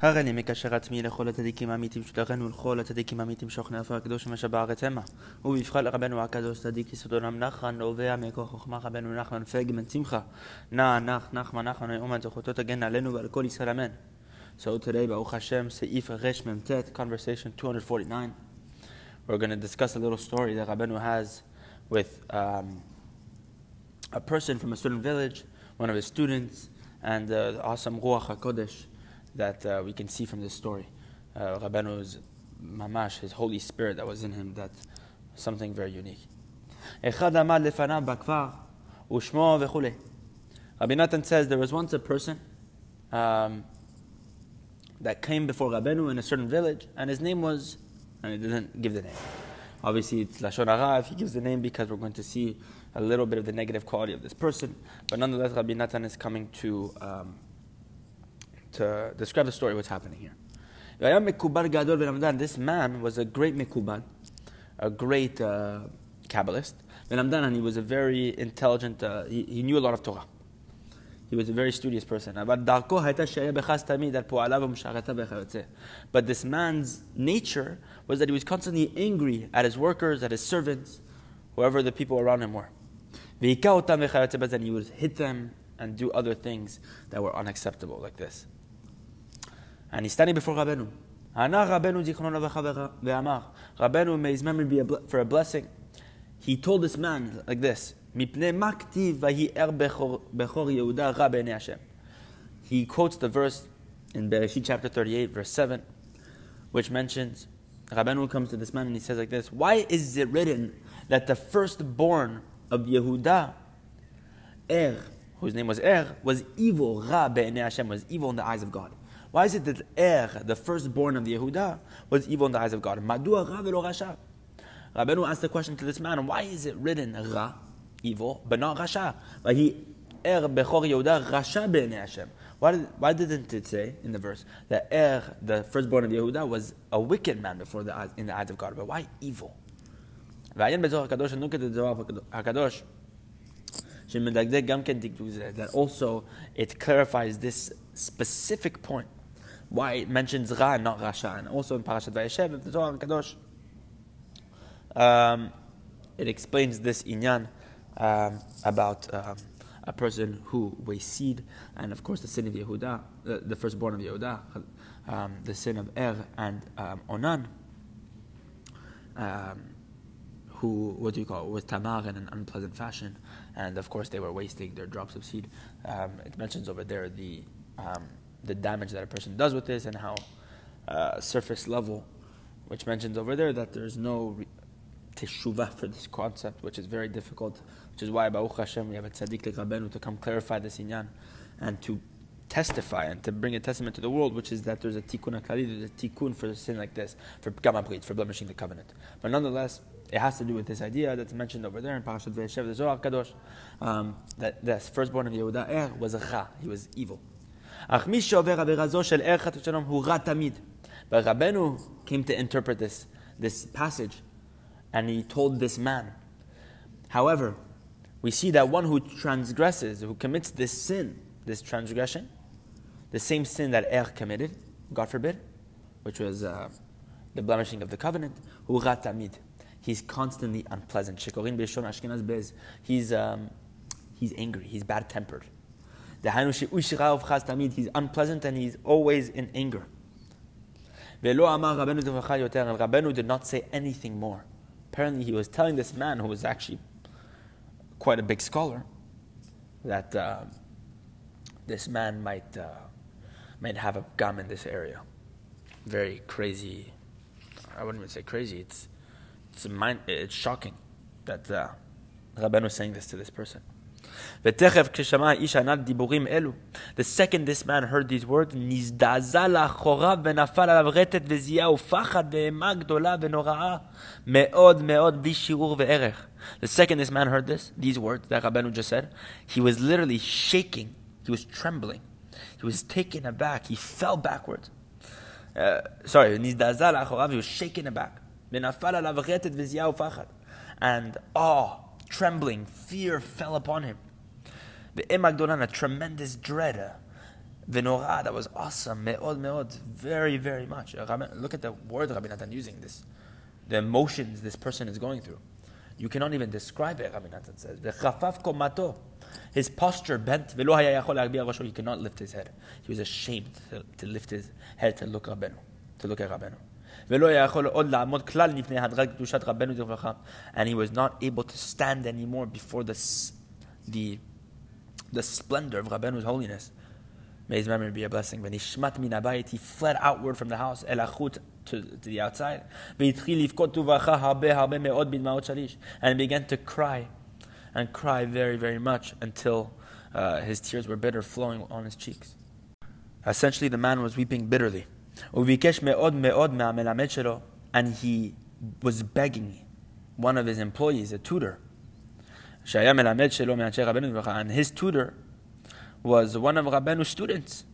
הריני מקשר עצמי לכל הצדיקים האמיתים שלחנו ולכל הצדיקים האמיתים שוכני עפר הקדוש ומה שבארץ המה. ובבחר לרבנו הקדוש צדיק יסוד עולם נחן נובע מכוח חוכמה רבנו נחמן פגמן שמחה. נע נח נחמן נחמן נאומן זכותו תגן עלינו ועל כל ישראל אמן. So today, Baruch Hashem, Seif Resh Memtet, conversation 249. We're going to discuss a little story that Rabbeinu has with um, a person from a certain village, one of his students, and uh, the awesome Ruach HaKodesh that uh, we can see from this story. Uh, mamash, his Holy Spirit that was in him, that's something very unique. Rabbi Nathan says there was once a person um, that came before Rabenu in a certain village, and his name was, and he didn't give the name. Obviously, it's Lashon Hara if he gives the name because we're going to see a little bit of the negative quality of this person. But nonetheless, Rabbi Nathan is coming to um, to describe the story, what's happening here. This man was a great mikubal, a great uh, Kabbalist. And he was a very intelligent, uh, he, he knew a lot of Torah. He was a very studious person. But this man's nature was that he was constantly angry at his workers, at his servants, whoever the people around him were. And he would hit them and do other things that were unacceptable, like this. And he's standing before Rabbeinu. Rabbeinu, may his memory be a for a blessing. He told this man like this, He quotes the verse in Bereshit chapter 38, verse 7, which mentions, Rabbeinu comes to this man and he says like this, Why is it written that the firstborn of Yehuda, Er, whose name was Er, was evil, Ra Hashem, was evil in the eyes of God? Why is it that Er, the firstborn of the Yehuda, was evil in the eyes of God? Madua Ra velo Rasha. Rabbeinu asked the question to this man, why is it written Ra, evil, but not Rasha? But he, Er Bechor Yehuda, Rasha be'nei Hashem. Why, did, why didn't it say in the verse that Er, the firstborn of Yehuda, was a wicked man before the eyes, in the eyes of God? But why evil? that also it clarifies this specific point why it mentions Ra and not Rasha. And also in Parashat Vayeshev, the Zohar Kadosh, um, it explains this inyan um, about um, a person who wastes seed, and of course the sin of Yehuda, the, the firstborn of Yehuda, um, the sin of Er and um, Onan, um, who, what do you call it, with Tamar in an unpleasant fashion, and of course they were wasting their drops of seed. it mentions over there the the damage that a person does with this and how uh, surface level, which mentions over there that there's no re- teshuvah for this concept, which is very difficult, which is why Baruch Hashem we have a tzaddik like Rabbeinu to come clarify this inyan and to testify and to bring a testament to the world, which is that there's a tikkun akali, there's a tikkun for a sin like this, for gamabrit, for blemishing the covenant. But nonetheless, it has to do with this idea that's mentioned over there in Parashat Vayeshev, the Zohar Kadosh, um, that the firstborn of Yehuda Er was a cha, he was evil. אך מי שעובר עבירה זו של ערך שלום הוא רע תמיד. But Rabbeinu came to interpret this, this passage, and he told this man. However, we see that one who transgresses, who commits this sin, this transgression, the same sin that Er committed, God forbid, which was uh, the blemishing of the covenant, hu tamid. He's constantly unpleasant. He's, um, he's angry, he's bad tempered. Khastamid, he's unpleasant and he's always in anger. And Rabbeinu did not say anything more. Apparently, he was telling this man, who was actually quite a big scholar, that uh, this man might, uh, might have a gum in this area. Very crazy. I wouldn't even say crazy. It's, it's, mind, it's shocking that uh, was saying this to this person. The second this man heard these words, The second this man heard this, these words that Rabbeinu just said, he was literally shaking, he was trembling, he was taken aback, he fell backwards. Uh, sorry, he was shaken aback. And awe, trembling, fear fell upon him. The Imagdonan, a tremendous dread, Venora, that was awesome. Me'od, me'od. Very, very much. Uh, look at the word Rabbi Natan using this. The emotions this person is going through. You cannot even describe it, Rabbi Natan says. komato. His posture bent. He cannot lift his head. He was ashamed to, to lift his head to look Rabbeinu, to look at Rabbeinu. And he was not able to stand anymore before the, the, the splendor of Rabbeinu's holiness. May his memory be a blessing. When he shmat min abayit, he fled outward from the house, el to, to the outside. And began to cry and cry very, very much until uh, his tears were bitter flowing on his cheeks. Essentially, the man was weeping bitterly. And he was begging one of his employees, a tutor. And his tutor was one of Rabbeinu's students.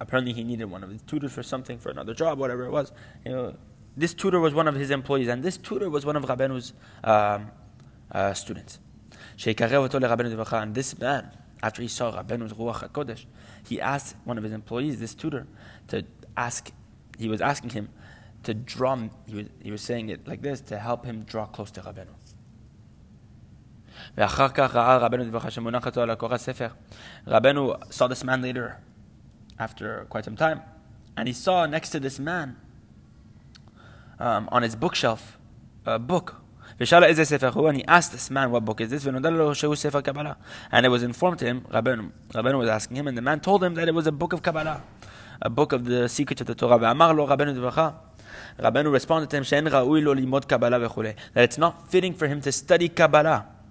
Apparently, he needed one of his tutors for something, for another job, whatever it was. You know, this tutor was one of his employees, and this tutor was one of Rabbeinu's um, uh, students. And this man, after he saw Rabbeinu's Ruach HaKodesh, he asked one of his employees, this tutor, to ask, he was asking him to draw, he was, he was saying it like this, to help him draw close to Rabbeinu. Rabbeinu saw this man later, after quite some time, and he saw next to this man, um, on his bookshelf, a book ושאל איזה ספר הוא, and he asked this man what book is this, ונודע לו שהוא ספר קבלה. And it was informed to him, רבנו, רבנו was asking him, and the man told him that it was a book of Kabbalah, a book of the secrets of the Torah. ואמר לו רבנו דברך, רבנו responded to him, שאין ראוי לו ללמוד קבלה וכולי. That it's not fitting for him to study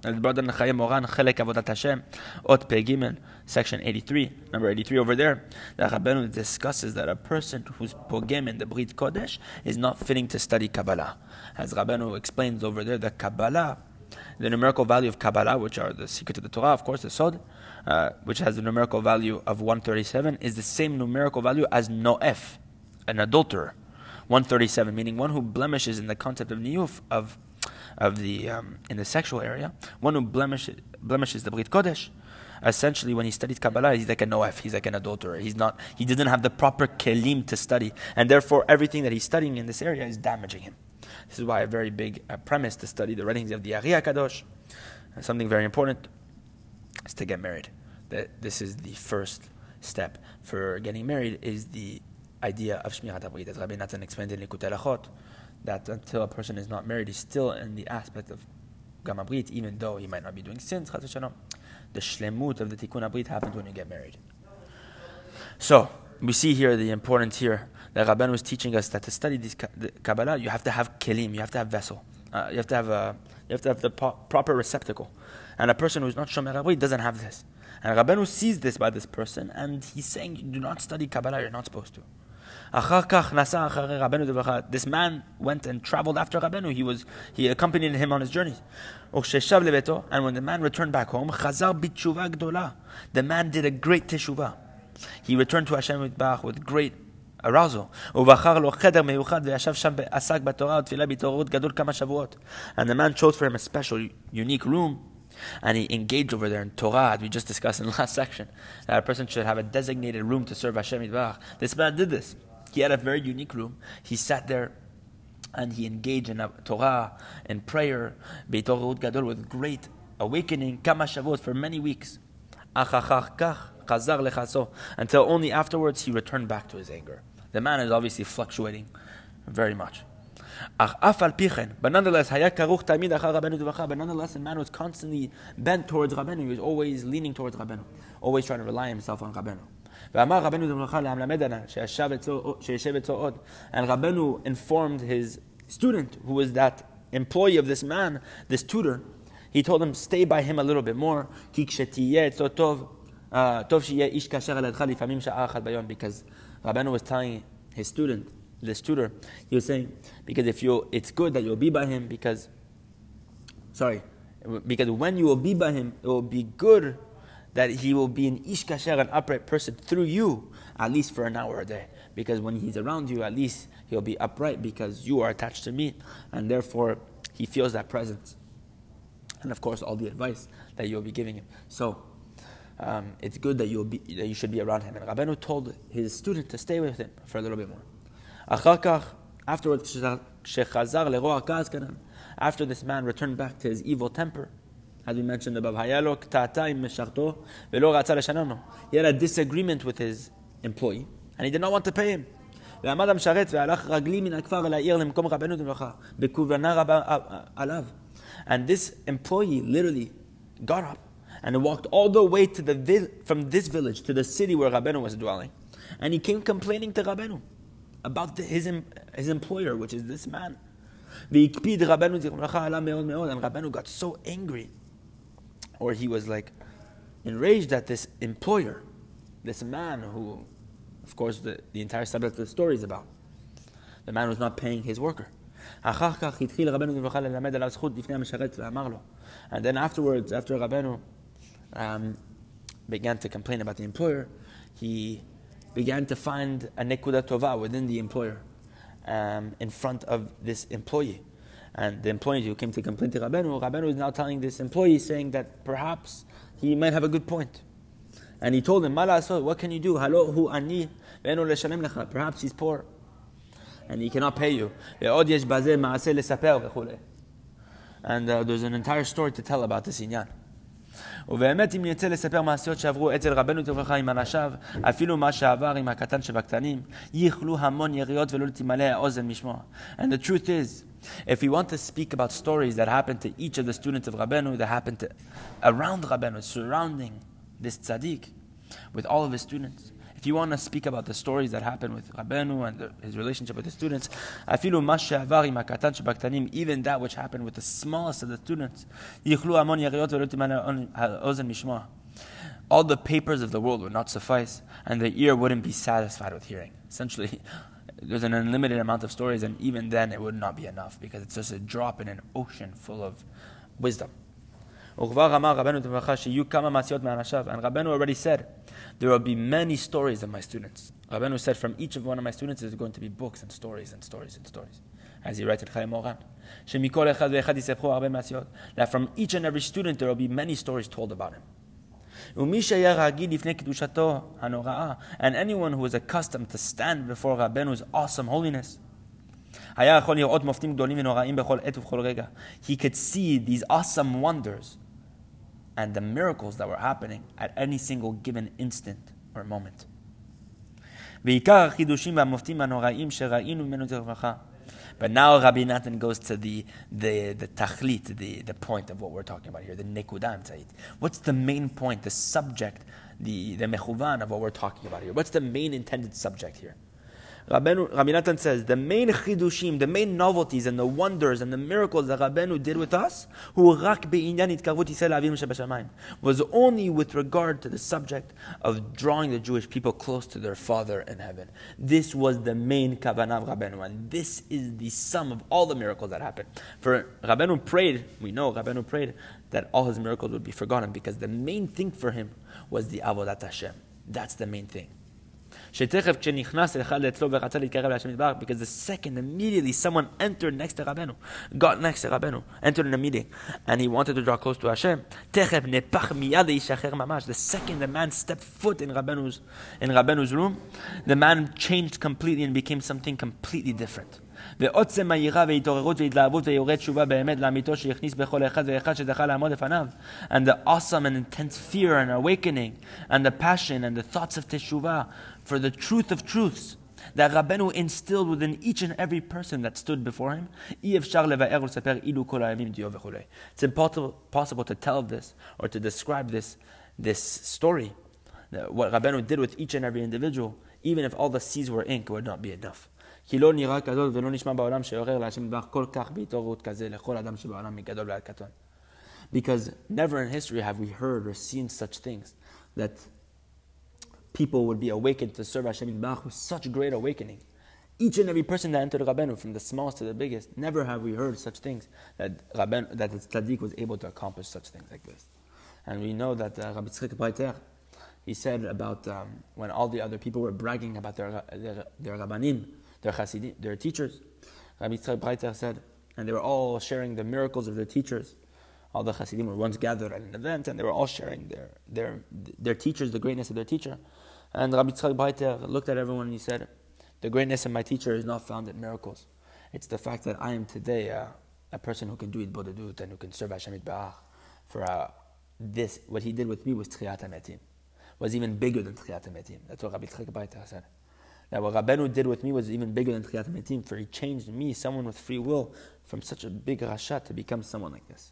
As brother Chayei Moharan, Chelek Avodat Ot Pe Gimel, section 83, number 83 over there, the Rabbanu discusses that a person who's pogem in the Brit Kodesh is not fitting to study Kabbalah. As Rabbanu explains over there, the Kabbalah, the numerical value of Kabbalah, which are the secret of the Torah, of course, the Sod, uh, which has the numerical value of 137, is the same numerical value as Noef, an adulterer. 137, meaning one who blemishes in the concept of niyuf, of of the um, in the sexual area, one who blemishes, blemishes the Brit Kodesh, essentially when he studies Kabbalah, he's like a noef, he's like an adulterer. He's not, he doesn't have the proper kelim to study, and therefore everything that he's studying in this area is damaging him. This is why a very big uh, premise to study the writings of the Ari Kadosh, something very important, is to get married. That this is the first step for getting married is the idea of Shmirat Abrit. As Rabbi Natan explained in Likutei Halachot, that until a person is not married, he's still in the aspect of Gamabrit, even though he might not be doing sins, the shlemut of the tikkun abrit happens when you get married. So, we see here the importance here that Rabban was teaching us that to study this Kabbalah, you have to have kelim, you have to have vessel, uh, you have to have a, you have to have the po- proper receptacle, and a person who's not shomer abrit doesn't have this. And Rabbanu sees this by this person, and he's saying, "Do not study Kabbalah; you're not supposed to." This man went and traveled after Rabbeinu. He was he accompanied him on his journey. And when the man returned back home, the man did a great teshuvah. He returned to Hashem with great arousal. And the man chose for him a special, unique room. And he engaged over there in Torah, we just discussed in the last section, that a person should have a designated room to serve Hashem. This man did this. He had a very unique room. He sat there and he engaged in Torah and prayer, Beitorut Gadol, with great awakening, Kama Shavuot, for many weeks. Until only afterwards he returned back to his anger. The man is obviously fluctuating very much. But nonetheless, Rabenu but nonetheless, the man was constantly bent towards Rabbeinu. He was always leaning towards Rabbeinu, always trying to rely himself on Rabbeinu. ואמר רבנו זמנך למלמדנה שישב אצלו עוד. And Rabbeinu informed his student, who was that employee of this man, this tutor, he told him, stay by him a little bit more, כי כשתהיה אצלו טוב, טוב שיהיה איש כאשר על ידך לפעמים שעה אחת ביום, because Rabbeinu was telling his student, this tutor, he was saying, because if you, it's good that you'll be by him, because, sorry, because when you will be by him, it will be good that he will be an ish kasher, an upright person through you, at least for an hour a day. Because when he's around you, at least he'll be upright because you are attached to me, and therefore he feels that presence. And of course, all the advice that you'll be giving him. So, um, it's good that, you'll be, that you should be around him. And Rabbeinu told his student to stay with him for a little bit more. afterwards, after this man returned back to his evil temper, as we mentioned above, he had a disagreement with his employee, and he did not want to pay him. ועמד המשרת והלך רגלי מן הכפר אל העיר למקום רבנו דמלכה, בכוונה רבה עליו. And this employee literally got up and walked all the way to the from this village to the city where Rabenu was dwelling. And he came complaining to Rabenu about the, his, his employer, which is this man. And Rabenu got so angry, or he was like enraged at this employer, this man who of course, the, the entire subject of the story is about. The man was not paying his worker. And then afterwards, after Rabenu um, began to complain about the employer, he began to find a nekuda tova within the employer um, in front of this employee. And the employee who came to complain to Rabenu, Rabenu is now telling this employee, saying that perhaps he might have a good point. And he told him, what can you do? ani Perhaps he's poor. And he cannot pay you. And uh, there's an entire story to tell about this inyan. ובאמת אם נרצה לספר מעשיות שעברו אצל רבנו תברכה עם אנשיו, אפילו מה שעבר עם הקטן שבקטנים, יכלו המון יריות ולא תמלא האוזן משמוע. And the truth is, if we want to speak about stories that happened to each of the students of Rabenu, that happened to, around Rabenu, surrounding this tzaddik with all of his students. if you want to speak about the stories that happened with Rabenu and the, his relationship with the students, even that which happened with the smallest of the students, all the papers of the world would not suffice, and the ear wouldn't be satisfied with hearing. Essentially, there's an unlimited amount of stories, and even then it would not be enough because it's just a drop in an ocean full of wisdom. And Rabbeinu already said, there will be many stories of my students. Rabbeinu said, from each of one of my students is going to be books and stories and stories and stories. As he writes in Chayei Moharan. That from each and every student there will be many stories told about him. And anyone who is accustomed to stand before Rabbeinu's awesome holiness, he could see these awesome wonders and the miracles that were happening at any single given instant or moment. But now Rabbi Natan goes to the, the, the tachlit, the, the point of what we're talking about here, the nekudan What's the main point, the subject, the, the mechuvan of what we're talking about here? What's the main intended subject here? Rabbi Natan says the main chidushim, the main novelties and the wonders and the miracles that Rabbeinu did with us, was only with regard to the subject of drawing the Jewish people close to their Father in heaven. This was the main kavanah of Rabbeinu, and this is the sum of all the miracles that happened. For Rabbeinu prayed, we know Rabbeinu prayed that all his miracles would be forgotten because the main thing for him was the avodat Hashem. That's the main thing. שתכף כשנכנס אחד אצלו ורצה להתקרב להשם יתברך, because the second immediately someone entered next to Rabenu, got next to Rabenu, entered in a meeting, and he wanted to draw close to Hashem, תכף נפח מיד להישחרר ממש. The second the man stepped foot in Rabenu's, in Rabenu's room, the man changed completely and became something completely different. ועוצם היראה והתעוררות והתלהבות ויורד תשובה באמת לאמיתו שהכניס בכל אחד ואחד שזכה לעמוד לפניו. And the awesome and intense fear and awakening and the passion and the thoughts of teshuvah for the truth of truths that Rabbeinu instilled within each and every person that stood before him. It's impossible possible to tell this or to describe this, this story, what Rabbeinu did with each and every individual, even if all the seas were ink, would not be enough. כי לא נראה כזאת ולא נשמע בעולם שעורר להשם יתברך כל כך בהתעוררות כזה לכל אדם שבעולם מגדול ועד קטון. Because never in history have we heard or seen such things that people would be awakened to serve Hashem Yitbarach with such great awakening. Each and every person that entered Rabbeinu, from the smallest to the biggest, never have we heard such things that Rabbeinu, that the tzaddik was able to accomplish such things like this. And we know that uh, Rabbi Tzchik Breiter, he said about um, when all the other people were bragging about their, their, their rabbanim, their chassidim, their teachers. Rabbi Tzchak Breiter said, and they were all sharing the miracles of their teachers all the Hasidim were once gathered at an event and they were all sharing their, their, their teachers, the greatness of their teacher. And Rabbi Tzchak Breiter looked at everyone and he said, The greatness of my teacher is not found in miracles. It's the fact that I am today uh, a person who can do it bodedut and who can serve Hashem Barach. For uh, this, what he did with me was Tchiyat HaMetim. Was even bigger than Tchiyat HaMetim. That's what Rabbi Tzchak Breiter said. That what Rabbeinu did with me was even bigger than Tchiyat HaMetim, for he changed me, someone with free will, from such a big rasha to become someone like this.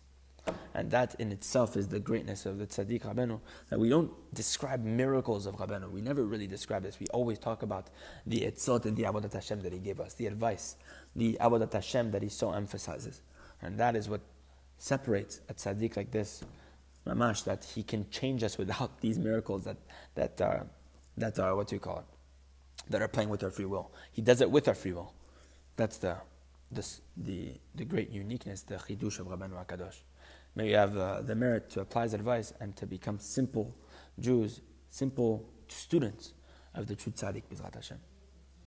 And that in itself is the greatness of the tzaddik Rabbeinu. That we don't describe miracles of Rabbeinu. We never really describe this. We always talk about the etzot and the avodat Hashem that he gave us, the advice, the avodat Hashem that he so emphasizes. And that is what separates a tzaddik like this, Mamash, that he can change us without these miracles that, that, are, that are, what do you call it, that are playing with our free will. He does it with our free will. That's the, the, the, the great uniqueness, the chidush of Rabbeinu HaKadosh. May you have uh, the merit to apply his advice and to become simple Jews, simple students of the true tzaddik, B'ezrat Hashem.